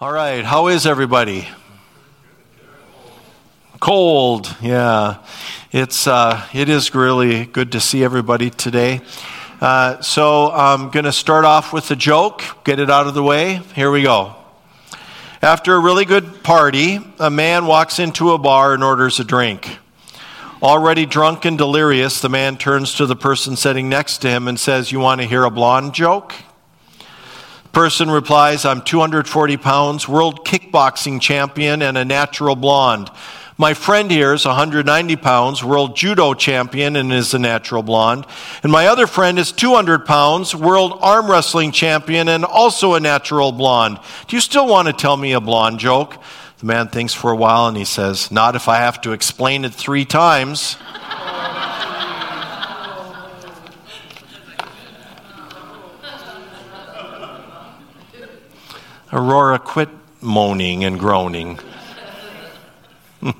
All right, how is everybody? Cold, yeah. It's uh, it is really good to see everybody today. Uh, so I'm going to start off with a joke. Get it out of the way. Here we go. After a really good party, a man walks into a bar and orders a drink. Already drunk and delirious, the man turns to the person sitting next to him and says, "You want to hear a blonde joke?" Person replies, I'm 240 pounds, world kickboxing champion, and a natural blonde. My friend here is 190 pounds, world judo champion, and is a natural blonde. And my other friend is 200 pounds, world arm wrestling champion, and also a natural blonde. Do you still want to tell me a blonde joke? The man thinks for a while and he says, Not if I have to explain it three times. Aurora, quit moaning and groaning.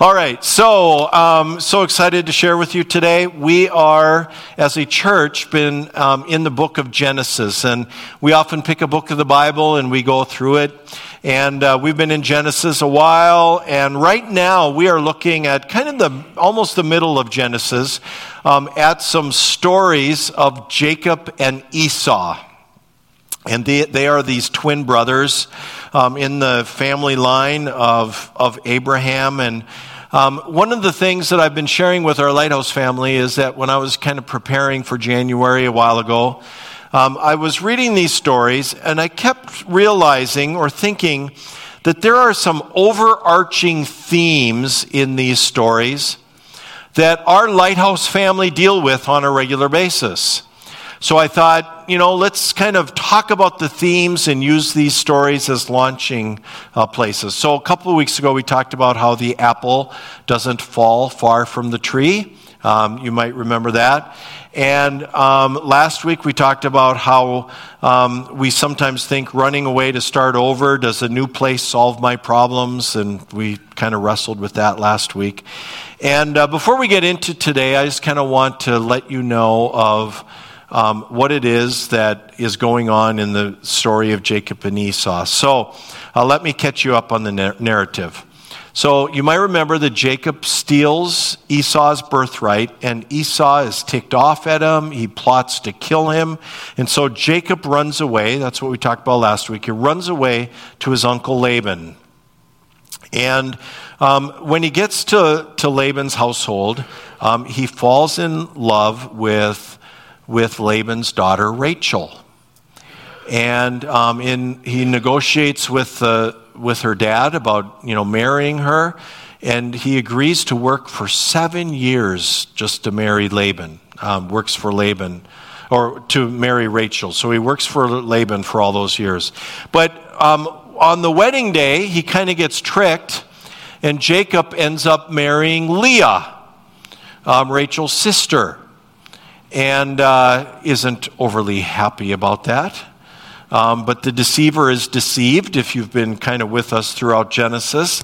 All right, so um, so excited to share with you today. We are, as a church, been um, in the book of Genesis, and we often pick a book of the Bible and we go through it. And uh, we've been in Genesis a while, and right now we are looking at kind of the almost the middle of Genesis, um, at some stories of Jacob and Esau. And they, they are these twin brothers um, in the family line of, of Abraham. And um, one of the things that I've been sharing with our Lighthouse family is that when I was kind of preparing for January a while ago, um, I was reading these stories and I kept realizing or thinking that there are some overarching themes in these stories that our Lighthouse family deal with on a regular basis. So I thought, you know, let's kind of talk about the themes and use these stories as launching uh, places. So a couple of weeks ago, we talked about how the apple doesn't fall far from the tree. Um, you might remember that. And um, last week we talked about how um, we sometimes think running away to start over, does a new place solve my problems? And we kind of wrestled with that last week. And uh, before we get into today, I just kind of want to let you know of um, what it is that is going on in the story of Jacob and Esau. So uh, let me catch you up on the narrative. So you might remember that Jacob steals Esau's birthright, and Esau is ticked off at him. He plots to kill him. And so Jacob runs away. That's what we talked about last week. He runs away to his uncle Laban. And um, when he gets to, to Laban's household, um, he falls in love with with Laban's daughter Rachel. And um, in, he negotiates with, uh, with her dad about you know, marrying her, and he agrees to work for seven years just to marry Laban, um, works for Laban, or to marry Rachel. So he works for Laban for all those years. But um, on the wedding day, he kind of gets tricked, and Jacob ends up marrying Leah, um, Rachel's sister and uh, isn't overly happy about that. Um, but the deceiver is deceived if you've been kind of with us throughout Genesis.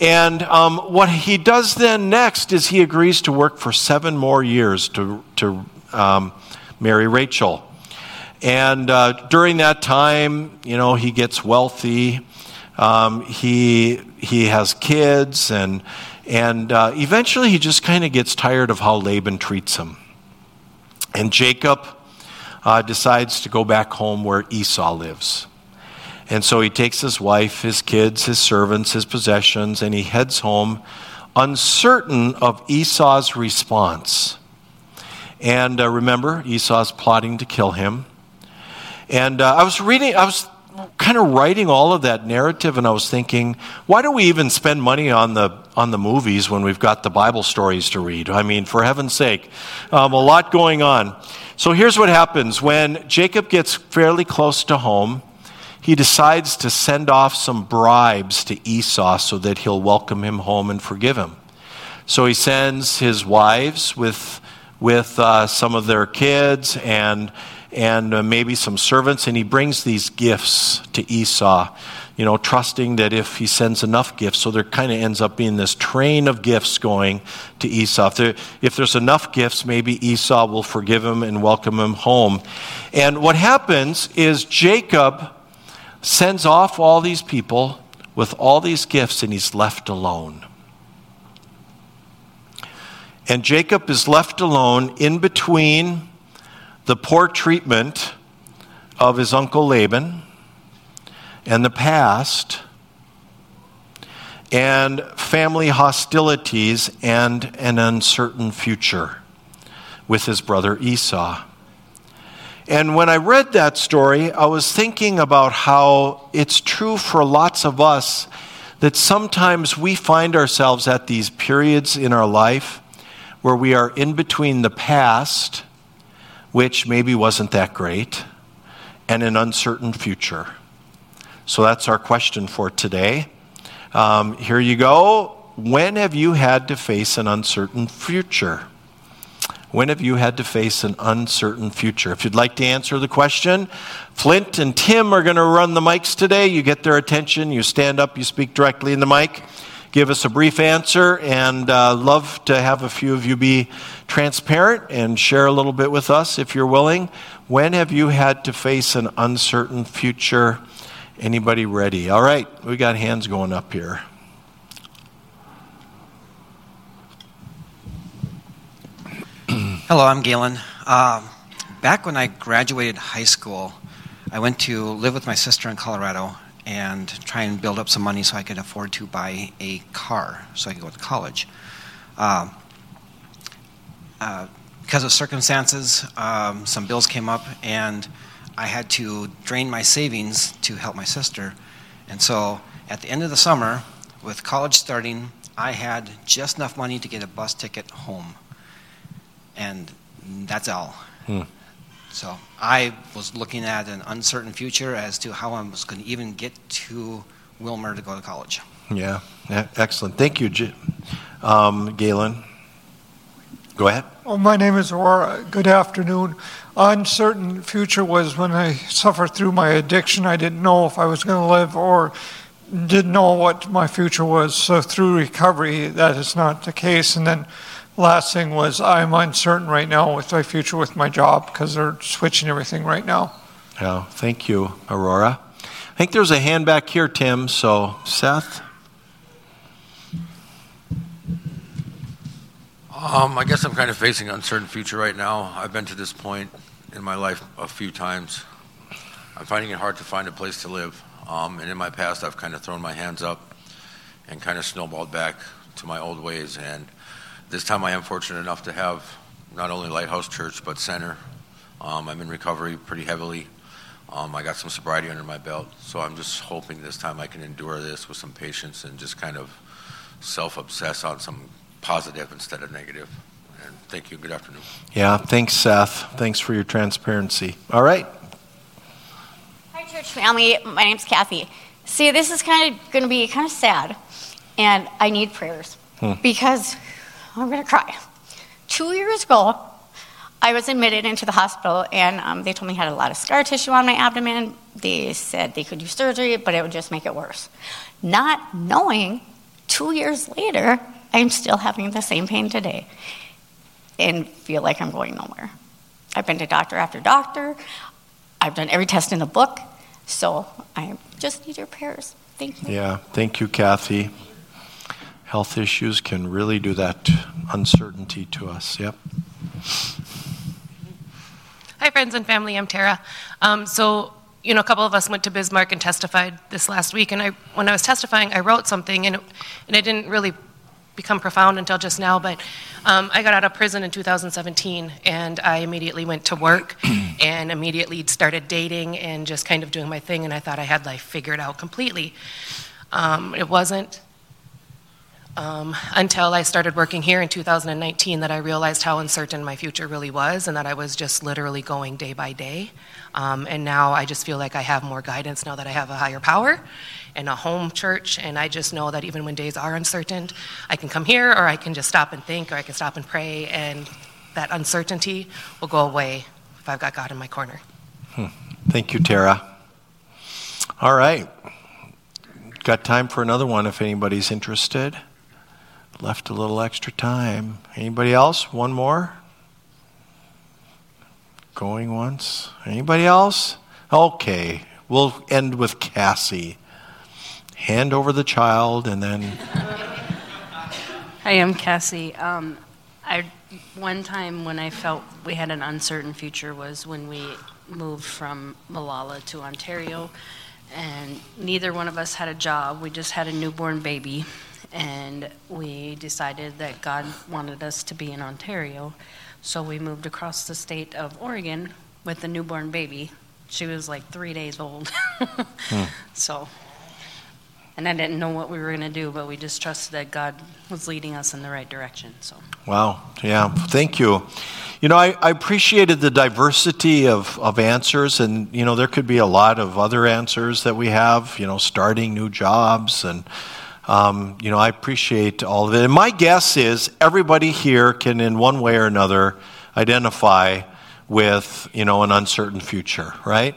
And um, what he does then next is he agrees to work for seven more years to, to um, marry Rachel. And uh, during that time, you know, he gets wealthy. Um, he, he has kids, and, and uh, eventually he just kind of gets tired of how Laban treats him. And Jacob uh, decides to go back home where Esau lives. And so he takes his wife, his kids, his servants, his possessions, and he heads home, uncertain of Esau's response. And uh, remember, Esau's plotting to kill him. And uh, I was reading, I was kind of writing all of that narrative and I was thinking, why do we even spend money on the on the movies when we've got the Bible stories to read? I mean, for heaven's sake, um, a lot going on. So here's what happens when Jacob gets fairly close to home. He decides to send off some bribes to Esau so that he'll welcome him home and forgive him. So he sends his wives with with uh, some of their kids and and uh, maybe some servants, and he brings these gifts to Esau, you know, trusting that if he sends enough gifts, so there kind of ends up being this train of gifts going to Esau. If, there, if there's enough gifts, maybe Esau will forgive him and welcome him home. And what happens is Jacob sends off all these people with all these gifts, and he's left alone. And Jacob is left alone in between the poor treatment of his uncle Laban and the past and family hostilities and an uncertain future with his brother Esau. And when I read that story, I was thinking about how it's true for lots of us that sometimes we find ourselves at these periods in our life where we are in between the past, which maybe wasn't that great, and an uncertain future. So that's our question for today. Um, here you go. When have you had to face an uncertain future? When have you had to face an uncertain future? If you'd like to answer the question, Flint and Tim are going to run the mics today. You get their attention, you stand up, you speak directly in the mic, give us a brief answer, and uh, love to have a few of you be transparent and share a little bit with us if you're willing. When have you had to face an uncertain future? Anybody ready? All right, we got hands going up here. Hello, I'm Galen. Um, back when I graduated high school, I went to live with my sister in Colorado and try and build up some money so I could afford to buy a car so I could go to college. Uh, uh, because of circumstances, um, some bills came up, and I had to drain my savings to help my sister. And so at the end of the summer, with college starting, I had just enough money to get a bus ticket home. And that's all. Hmm. So I was looking at an uncertain future as to how I was going to even get to Wilmer to go to college. Yeah, excellent. Thank you, um, Galen. Go ahead. Oh, my name is Aurora. Good afternoon. Uncertain future was when I suffered through my addiction. I didn't know if I was going to live or didn't know what my future was. So through recovery, that is not the case. And then last thing was I'm uncertain right now with my future with my job because they're switching everything right now. Yeah, thank you, Aurora. I think there's a hand back here, Tim. So, Seth. Um, I guess I'm kind of facing an uncertain future right now. I've been to this point in my life a few times. I'm finding it hard to find a place to live. Um, and in my past, I've kind of thrown my hands up and kind of snowballed back to my old ways. And this time I am fortunate enough to have not only Lighthouse Church, but Center. Um, I'm in recovery pretty heavily. Um, I got some sobriety under my belt. So I'm just hoping this time I can endure this with some patience and just kind of self obsess on some positive instead of negative. And thank you. Good afternoon. Yeah, thanks, Seth. Thanks for your transparency. All right. Hi, church family. My name's Kathy. See, this is kind of going to be kind of sad, and I need prayers hmm. because I'm going to cry. Two years ago, I was admitted into the hospital, and um, they told me I had a lot of scar tissue on my abdomen. They said they could do surgery, but it would just make it worse. Not knowing, two years later, I'm still having the same pain today and feel like I'm going nowhere. I've been to doctor after doctor. I've done every test in the book. So I just need your prayers. Thank you. Yeah, thank you, Kathy. Health issues can really do that uncertainty to us. Yep. Hi, friends and family. I'm Tara. Um, so, you know, a couple of us went to Bismarck and testified this last week. And I, when I was testifying, I wrote something, and it, and it didn't really become profound until just now, but um, I got out of prison in 2017 and I immediately went to work and immediately started dating and just kind of doing my thing, and I thought I had life figured out completely. Um, it wasn't um, until I started working here in 2019 that I realized how uncertain my future really was and that I was just literally going day by day. Um, and now I just feel like I have more guidance now that I have a higher power and a home church. And I just know that even when days are uncertain, I can come here or I can just stop and think or I can stop and pray. And that uncertainty will go away if I've got God in my corner. Hmm. Thank you, Tara. All right. Got time for another one if anybody's interested. Left a little extra time. Anybody else? One more? Going once? Anybody else? Okay We'll end with Cassie. Hand over the child and then. Hi, I'm Cassie. Um, I, one time when I felt we had an uncertain future was when we moved from Molalla to Ontario, and neither one of us had a job. We just had a newborn baby, and we decided that God wanted us to be in Ontario. So we moved across the state of Oregon with a newborn baby. She was like three days old. hmm. So, and I didn't know what we were going to do, but we just trusted that God was leading us in the right direction. So. Wow. Yeah. Thank you. You know, I, I appreciated the diversity of, of answers, and, you know, there could be a lot of other answers that we have, you know, starting new jobs and um, you know, I appreciate all of it. And my guess is everybody here can, in one way or another, identify with, you know, an uncertain future, right?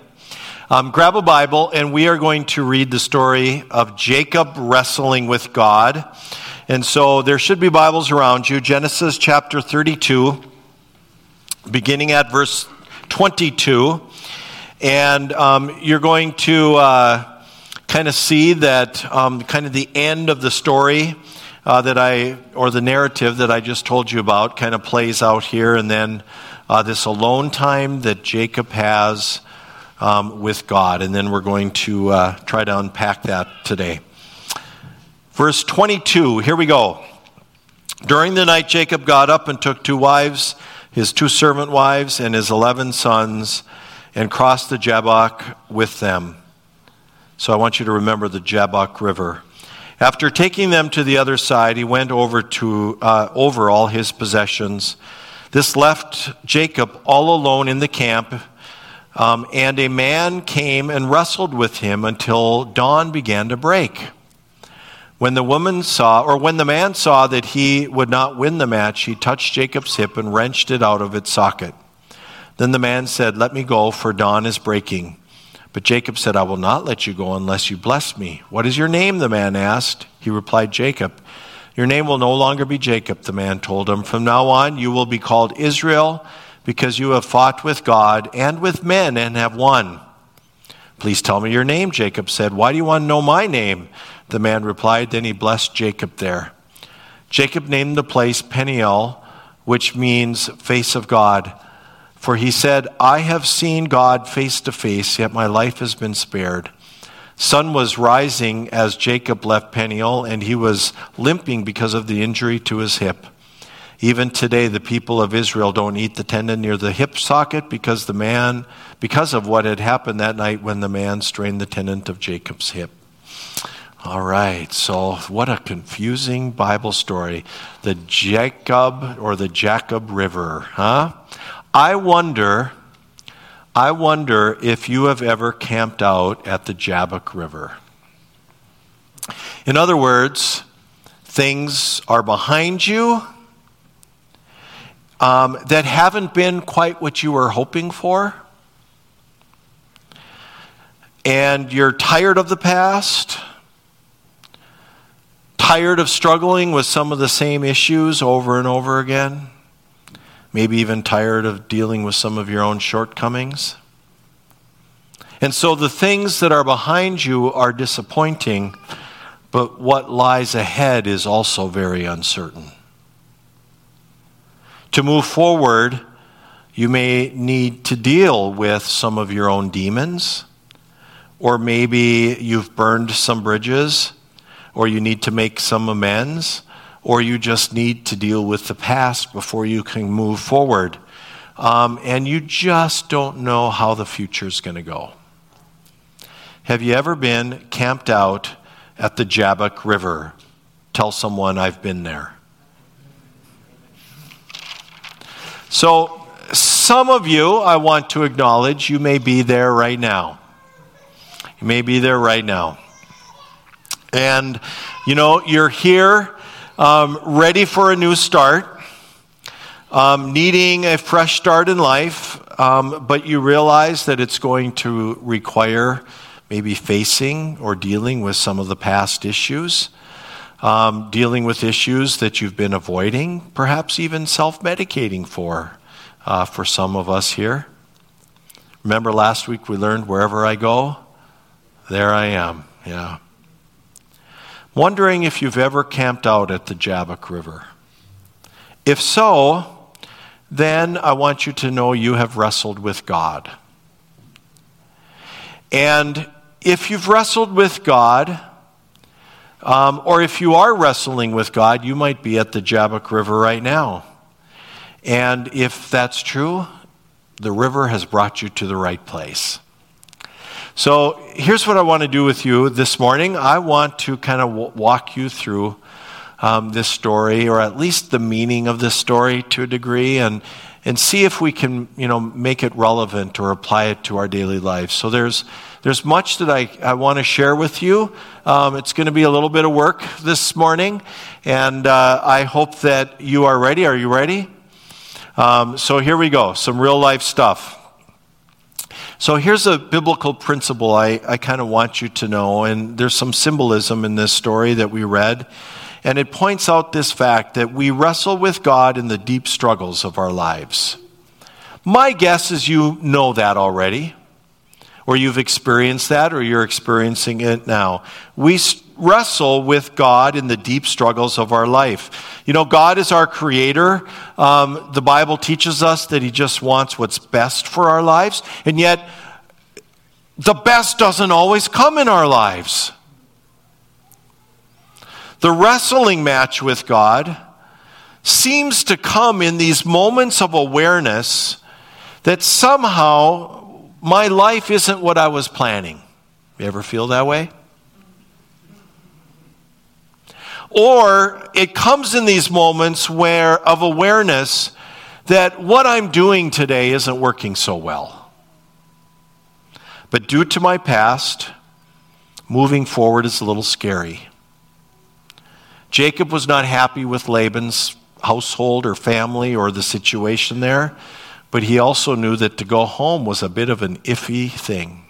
Um, grab a Bible, and we are going to read the story of Jacob wrestling with God. And so there should be Bibles around you. Genesis chapter 32, beginning at verse 22. And um, you're going to. Uh, kind of see that um, kind of the end of the story uh, that I, or the narrative that I just told you about, kind of plays out here, and then uh, this alone time that Jacob has um, with God. And then we're going to uh, try to unpack that today. Verse 22, here we go. During the night, Jacob got up and took two wives, his two servant wives, and his eleven sons, and crossed the Jabbok with them. So I want you to remember the Jabbok River. After taking them to the other side, he went over, to, uh, over all his possessions. This left Jacob all alone in the camp, um, and a man came and wrestled with him until dawn began to break. When the woman saw, or when the man saw that he would not win the match, he touched Jacob's hip and wrenched it out of its socket. Then the man said, Let me go, for dawn is breaking. But Jacob said, I will not let you go unless you bless me. What is your name? the man asked. He replied, Jacob. Your name will no longer be Jacob, the man told him. From now on, you will be called Israel because you have fought with God and with men and have won. Please tell me your name, Jacob said. Why do you want to know my name? The man replied. Then he blessed Jacob there. Jacob named the place Peniel, which means face of God. For he said, I have seen God face to face, yet my life has been spared. Sun was rising as Jacob left Peniel, and he was limping because of the injury to his hip. Even today, the people of Israel don't eat the tendon near the hip socket because the man, because of what had happened that night when the man strained the tendon of Jacob's hip. All right, so what a confusing Bible story. The Jacob or the Jacob River, huh? I wonder, I wonder if you have ever camped out at the Jabbok River. In other words, things are behind you um, that haven't been quite what you were hoping for. And you're tired of the past, tired of struggling with some of the same issues over and over again maybe even tired of dealing with some of your own shortcomings. And so the things that are behind you are disappointing, but what lies ahead is also very uncertain. To move forward, you may need to deal with some of your own demons, or maybe you've burned some bridges, or you need to make some amends or you just need to deal with the past before you can move forward. Um, and you just don't know how the future is going to go. Have you ever been camped out at the Jabbok River? Tell someone I've been there. So, some of you, I want to acknowledge, you may be there right now. You may be there right now. And, you know, you're here um, ready for a new start, um, needing a fresh start in life, um, but you realize that it's going to require maybe facing or dealing with some of the past issues, um, dealing with issues that you've been avoiding, perhaps even self medicating for, uh, for some of us here. Remember last week we learned wherever I go, There I am, yeah. Wondering if you've ever camped out at the Jabbok River. If so, then I want you to know you have wrestled with God. And if you've wrestled with God, um, or if you are wrestling with God, you might be at the Jabbok River right now. And if that's true, the river has brought you to the right place. So here's what I want to do with you this morning. I want to kind of w- walk you through um, this story, or at least the meaning of this story to a degree, and and see if we can, you know, make it relevant or apply it to our daily lives. So there's there's much that I, I want to share with you. Um, it's going to be a little bit of work this morning, and uh, I hope that you are ready. Are you ready? Um, so here we go. Some real life stuff. So here's a biblical principle I, I kind of want you to know, and there's some symbolism in this story that we read. And it points out this fact that we wrestle with God in the deep struggles of our lives. My guess is you know that already or you've experienced that, or you're experiencing it now. We wrestle with God in the deep struggles of our life. You know, God is our creator. Um, the Bible teaches us that He just wants what's best for our lives, and yet the best doesn't always come in our lives. The wrestling match with God seems to come in these moments of awareness that somehow my life isn't what I was planning. You ever feel that way? Or it comes in these moments where of awareness that what I'm doing today isn't working so well. But due to my past, moving forward is a little scary. Jacob was not happy with Laban's household or family or the situation there. But he also knew that to go home was a bit of an iffy thing.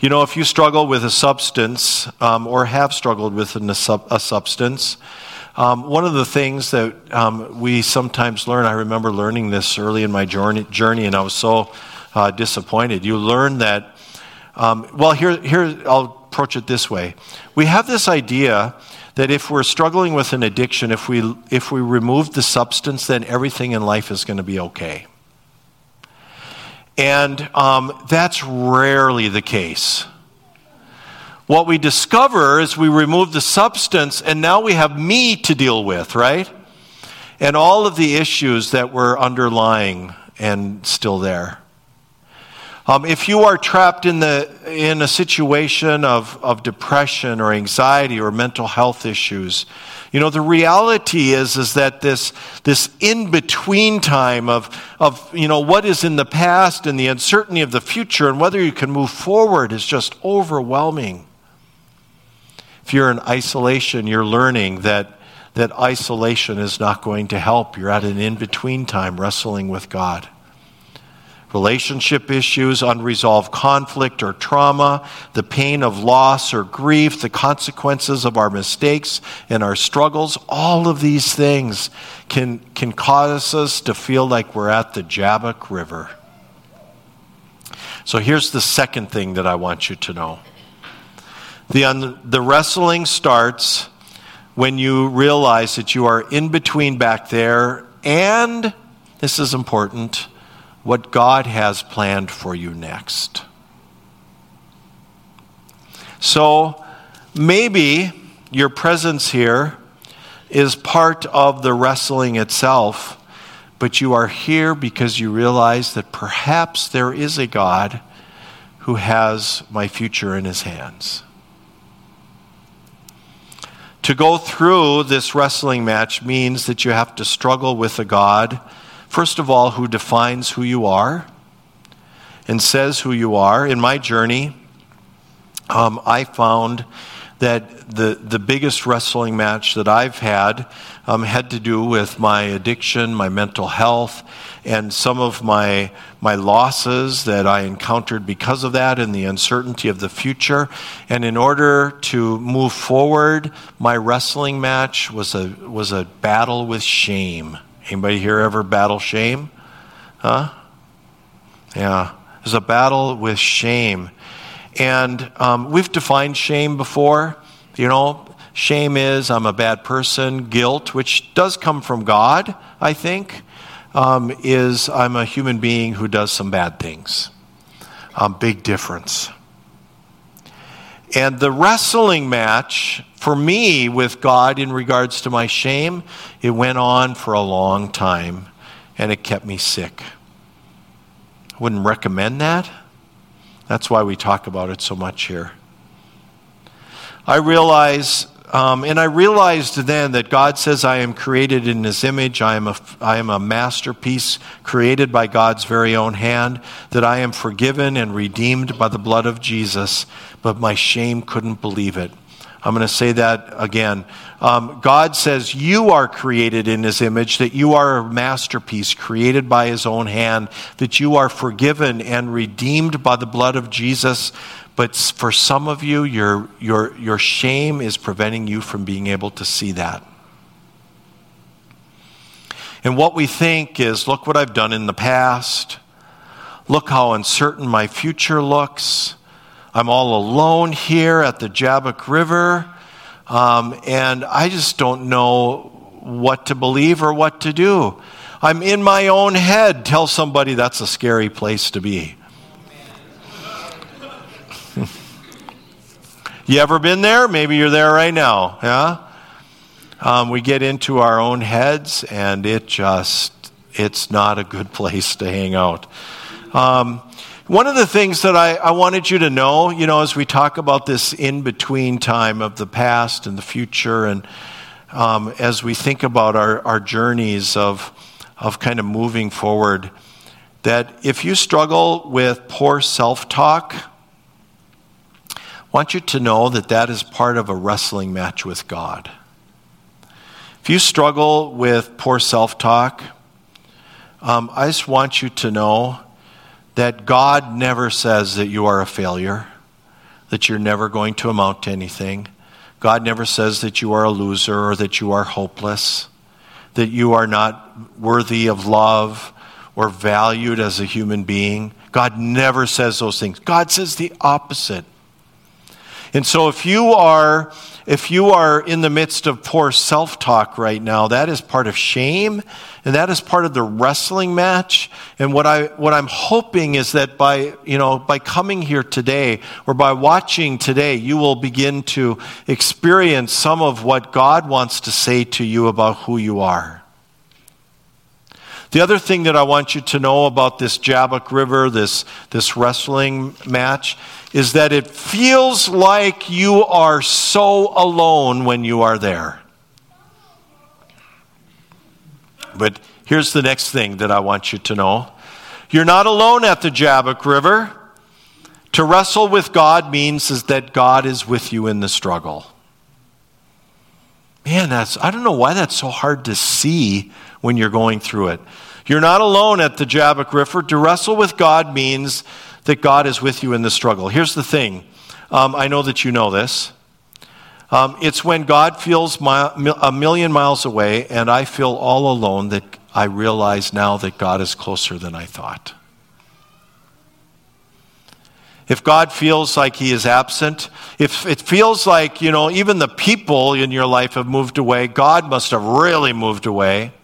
You know, if you struggle with a substance um, or have struggled with a, a substance, um, one of the things that um, we sometimes learn, I remember learning this early in my journey, journey and I was so uh, disappointed. You learn that, um, well, here, here, I'll approach it this way. We have this idea that if we're struggling with an addiction, if we, if we remove the substance, then everything in life is going to be okay. And um, that's rarely the case. What we discover is we remove the substance, and now we have me to deal with, right? And all of the issues that were underlying and still there. Um, if you are trapped in, the, in a situation of, of depression or anxiety or mental health issues, you know, the reality is, is that this, this in between time of, of, you know, what is in the past and the uncertainty of the future and whether you can move forward is just overwhelming. If you're in isolation, you're learning that, that isolation is not going to help. You're at an in between time wrestling with God relationship issues, unresolved conflict or trauma, the pain of loss or grief, the consequences of our mistakes and our struggles, all of these things can, can cause us to feel like we're at the Jabbok River. So here's the second thing that I want you to know the, un, the wrestling starts when you realize that you are in between back there and, this is important, what God has planned for you next. So maybe your presence here is part of the wrestling itself, but you are here because you realize that perhaps there is a God who has my future in his hands. To go through this wrestling match means that you have to struggle with a God First of all, who defines who you are and says who you are. In my journey, um, I found that the, the biggest wrestling match that I've had um, had to do with my addiction, my mental health, and some of my, my losses that I encountered because of that and the uncertainty of the future. And in order to move forward, my wrestling match was a, was a battle with shame. Anybody here ever battle shame? Huh? Yeah. There's a battle with shame. And um, we've defined shame before. You know, shame is I'm a bad person. Guilt, which does come from God, I think, um, is I'm a human being who does some bad things. Um, big difference. And the wrestling match for me with God in regards to my shame, it went on for a long time and it kept me sick. I wouldn't recommend that. That's why we talk about it so much here. I realize, um, and I realized then that God says I am created in His image. I am, a, I am a masterpiece created by God's very own hand, that I am forgiven and redeemed by the blood of Jesus, but my shame couldn't believe it. I'm going to say that again. Um, God says you are created in His image, that you are a masterpiece created by His own hand, that you are forgiven and redeemed by the blood of Jesus. But for some of you, your, your, your shame is preventing you from being able to see that. And what we think is look what I've done in the past, look how uncertain my future looks. I'm all alone here at the Jabbok River, um, and I just don't know what to believe or what to do. I'm in my own head. Tell somebody that's a scary place to be. You ever been there? Maybe you're there right now. Yeah? Um, we get into our own heads, and it just, it's not a good place to hang out. Um, one of the things that I, I, wanted you to know, you know, as we talk about this in between time of the past and the future, and um, as we think about our, our journeys of, of kind of moving forward, that if you struggle with poor self talk, want you to know that that is part of a wrestling match with God. If you struggle with poor self talk, um, I just want you to know that God never says that you are a failure, that you're never going to amount to anything. God never says that you are a loser or that you are hopeless, that you are not worthy of love or valued as a human being. God never says those things. God says the opposite. And so if you are if you are in the midst of poor self-talk right now, that is part of shame and that is part of the wrestling match. And what I what I'm hoping is that by, you know, by coming here today or by watching today, you will begin to experience some of what God wants to say to you about who you are. The other thing that I want you to know about this Jabbok River, this, this wrestling match, is that it feels like you are so alone when you are there. But here's the next thing that I want you to know you're not alone at the Jabbok River. To wrestle with God means is that God is with you in the struggle. Man, that's I don't know why that's so hard to see when you're going through it. You're not alone at the Jabbok River. To wrestle with God means that God is with you in the struggle. Here's the thing um, I know that you know this. Um, it's when God feels a million miles away and I feel all alone that I realize now that God is closer than I thought. If God feels like He is absent, if it feels like, you know, even the people in your life have moved away, God must have really moved away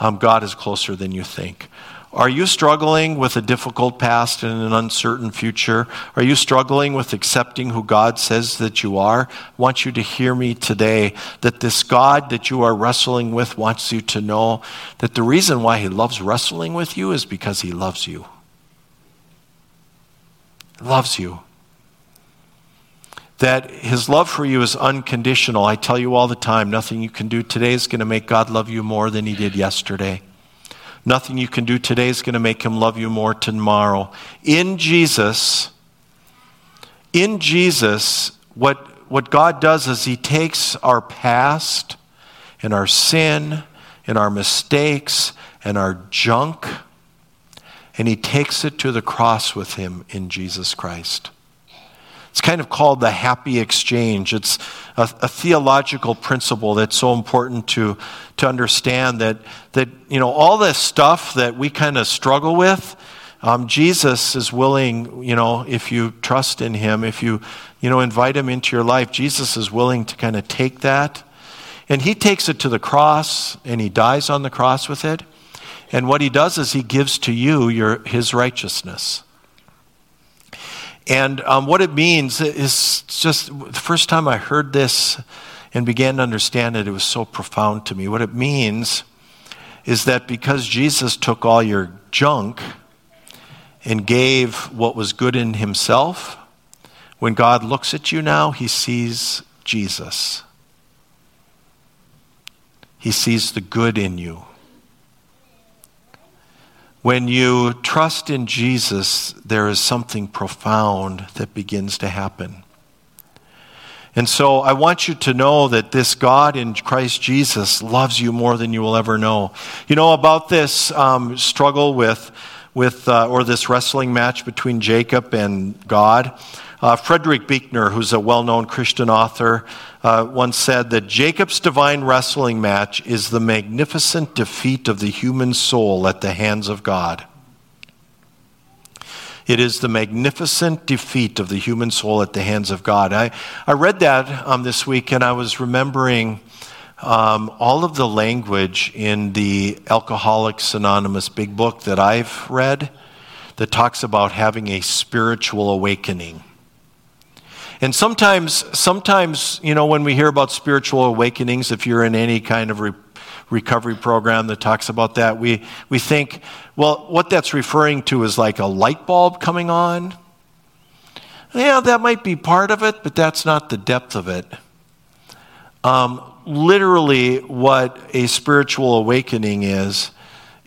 um, God is closer than you think. Are you struggling with a difficult past and an uncertain future? Are you struggling with accepting who God says that you are? I want you to hear me today that this God that you are wrestling with wants you to know that the reason why He loves wrestling with you is because He loves you. He loves you that his love for you is unconditional. I tell you all the time, nothing you can do today is going to make God love you more than he did yesterday. Nothing you can do today is going to make him love you more tomorrow. In Jesus, in Jesus, what, what God does is he takes our past and our sin and our mistakes and our junk and he takes it to the cross with him in Jesus Christ. It's kind of called the happy exchange. It's a, a, theological principle that's so important to, to understand that, that, you know, all this stuff that we kind of struggle with, Um, Jesus is willing, you know, if you trust in him, if you, you know, invite him into your life, Jesus is willing to kind of take that. And he takes it to the cross and he dies on the cross with it. And what he does is he gives to you your, his righteousness. And um, what it means is just the first time I heard this and began to understand it, it was so profound to me. What it means is that because Jesus took all your junk and gave what was good in himself, when God looks at you now, he sees Jesus. He sees the good in you. When you trust in Jesus, there is something profound that begins to happen. And so I want you to know that this God in Christ Jesus loves you more than you will ever know. You know, about this um, struggle with, with uh, or this wrestling match between Jacob and God, uh, Frederick Buechner, who's a well known Christian author, uh, once said that Jacob's divine wrestling match is the magnificent defeat of the human soul at the hands of God. It is the magnificent defeat of the human soul at the hands of God. I, I read that um, this week and I was remembering um, all of the language in the Alcoholics Anonymous big book that I've read that talks about having a spiritual awakening. And sometimes, sometimes, you know, when we hear about spiritual awakenings, if you're in any kind of re- recovery program that talks about that, we, we think, well, what that's referring to is like a light bulb coming on. Yeah, that might be part of it, but that's not the depth of it. Um, literally, what a spiritual awakening is,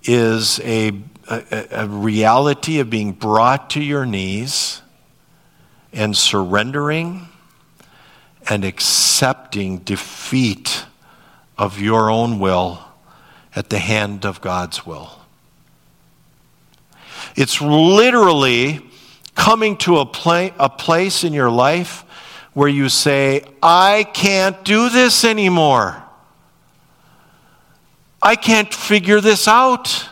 is a, a, a reality of being brought to your knees and surrendering and accepting defeat of your own will at the hand of God's will. It's literally coming to a, pla- a place in your life where you say, I can't do this anymore. I can't figure this out.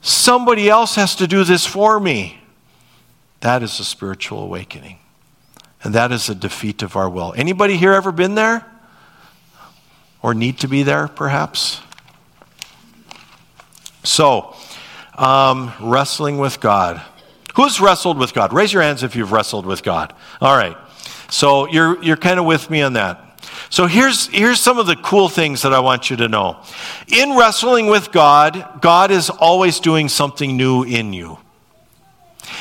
Somebody else has to do this for me. That is a spiritual awakening. And that is a defeat of our will. Anybody here ever been there? Or need to be there, perhaps? So, um, wrestling with God. Who's wrestled with God? Raise your hands if you've wrestled with God. All right. So you're, you're kind of with me on that. So here's, here's some of the cool things that I want you to know. In wrestling with God, God is always doing something new in you.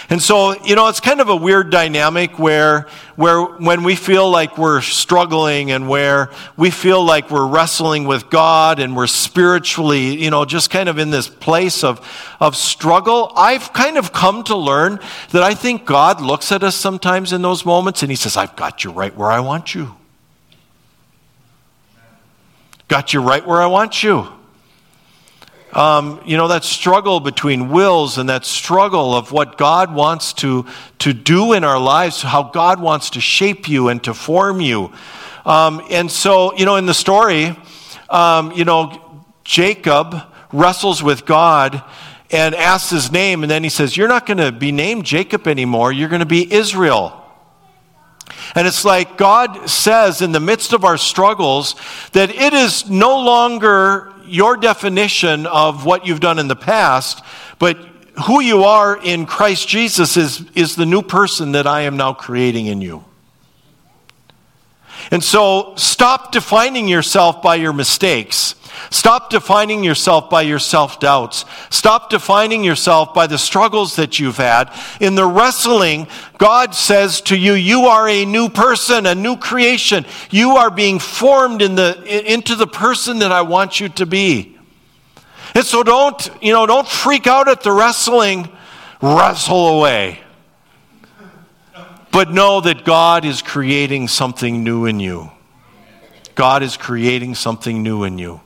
And so, you know, it's kind of a weird dynamic where, where when we feel like we're struggling and where we feel like we're wrestling with God and we're spiritually, you know, just kind of in this place of, of struggle, I've kind of come to learn that I think God looks at us sometimes in those moments and He says, I've got you right where I want you. Got you right where I want you um, you know, that struggle between wills and that struggle of what God wants to, to do in our lives, how God wants to shape you and to form you. Um, and so, you know, in the story, um, you know, Jacob wrestles with God and asks his name, and then he says, You're not going to be named Jacob anymore, you're going to be Israel. And it's like God says in the midst of our struggles that it is no longer your definition of what you've done in the past, but who you are in Christ Jesus is, is the new person that I am now creating in you. And so stop defining yourself by your mistakes. Stop defining yourself by your self doubts. Stop defining yourself by the struggles that you've had. In the wrestling, God says to you, You are a new person, a new creation. You are being formed in the, into the person that I want you to be. And so don't, you know, don't freak out at the wrestling. Wrestle away. But know that God is creating something new in you. God is creating something new in you.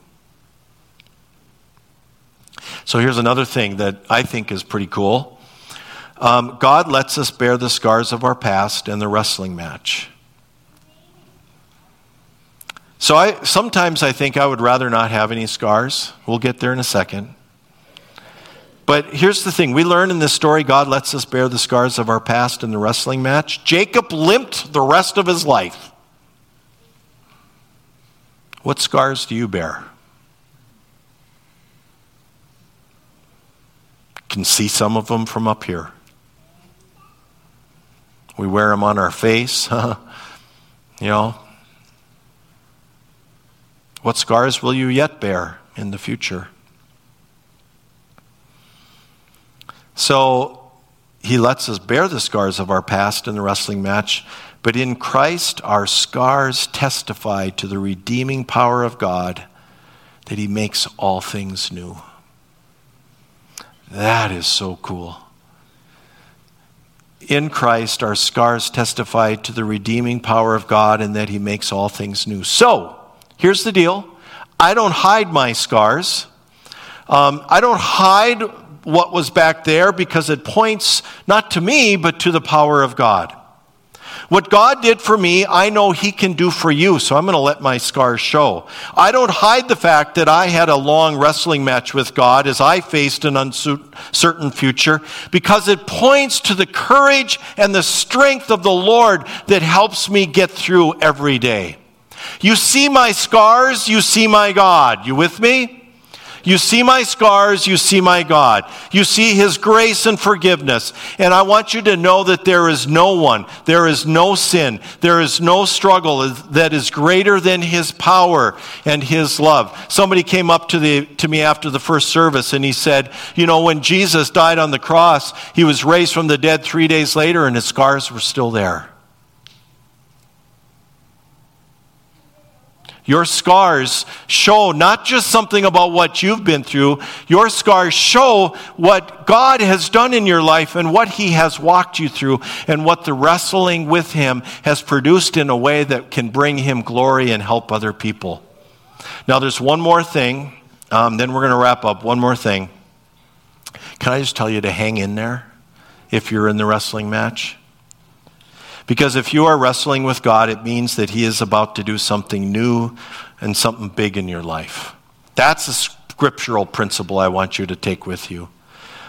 So here's another thing that I think is pretty cool um, God lets us bear the scars of our past and the wrestling match. So I, sometimes I think I would rather not have any scars. We'll get there in a second. But here's the thing we learn in this story God lets us bear the scars of our past in the wrestling match. Jacob limped the rest of his life. What scars do you bear? Can see some of them from up here. We wear them on our face, you know. What scars will you yet bear in the future? So he lets us bear the scars of our past in the wrestling match, but in Christ, our scars testify to the redeeming power of God that he makes all things new. That is so cool. In Christ, our scars testify to the redeeming power of God and that he makes all things new. So, here's the deal I don't hide my scars. Um, I don't hide what was back there because it points not to me, but to the power of God. What God did for me, I know He can do for you, so I'm going to let my scars show. I don't hide the fact that I had a long wrestling match with God as I faced an uncertain future because it points to the courage and the strength of the Lord that helps me get through every day. You see my scars, you see my God. You with me? You see my scars, you see my God. You see his grace and forgiveness. And I want you to know that there is no one, there is no sin, there is no struggle that is greater than his power and his love. Somebody came up to, the, to me after the first service and he said, You know, when Jesus died on the cross, he was raised from the dead three days later and his scars were still there. Your scars show not just something about what you've been through, your scars show what God has done in your life and what He has walked you through and what the wrestling with Him has produced in a way that can bring Him glory and help other people. Now, there's one more thing, um, then we're going to wrap up. One more thing. Can I just tell you to hang in there if you're in the wrestling match? Because if you are wrestling with God, it means that He is about to do something new and something big in your life. That's a scriptural principle I want you to take with you.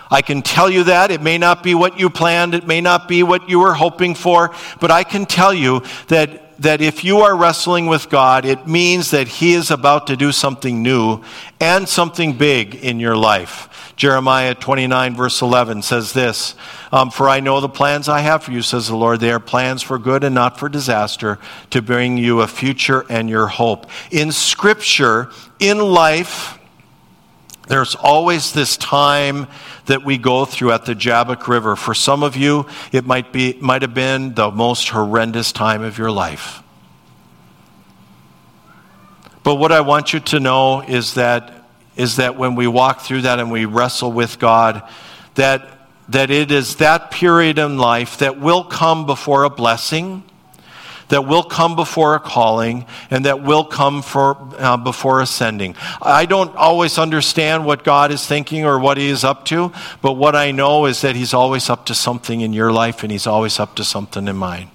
I can tell you that. It may not be what you planned, it may not be what you were hoping for, but I can tell you that, that if you are wrestling with God, it means that He is about to do something new and something big in your life. Jeremiah 29, verse 11 says this um, For I know the plans I have for you, says the Lord. They are plans for good and not for disaster, to bring you a future and your hope. In Scripture, in life, there's always this time that we go through at the Jabbok River. For some of you, it might, be, might have been the most horrendous time of your life. But what I want you to know is that is that when we walk through that and we wrestle with God, that, that it is that period in life that will come before a blessing, that will come before a calling, and that will come for, uh, before ascending. I don't always understand what God is thinking or what He is up to, but what I know is that He's always up to something in your life and He's always up to something in mine.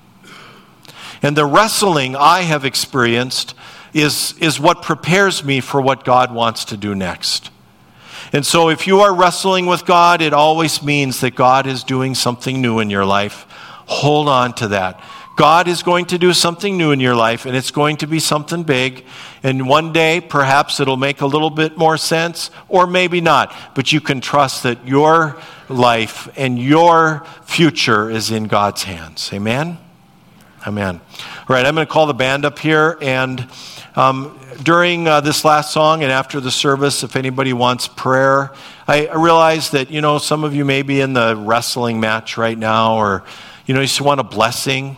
And the wrestling I have experienced is, is what prepares me for what God wants to do next. And so, if you are wrestling with God, it always means that God is doing something new in your life. Hold on to that. God is going to do something new in your life, and it's going to be something big. And one day, perhaps it'll make a little bit more sense, or maybe not. But you can trust that your life and your future is in God's hands. Amen? Amen. All right, I'm going to call the band up here and. Um, during uh, this last song and after the service, if anybody wants prayer, I, I realize that, you know, some of you may be in the wrestling match right now or, you know, you just want a blessing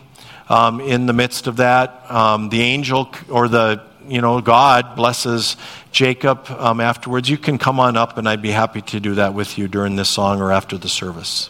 um, in the midst of that. Um, the angel or the, you know, God blesses Jacob um, afterwards. You can come on up and I'd be happy to do that with you during this song or after the service.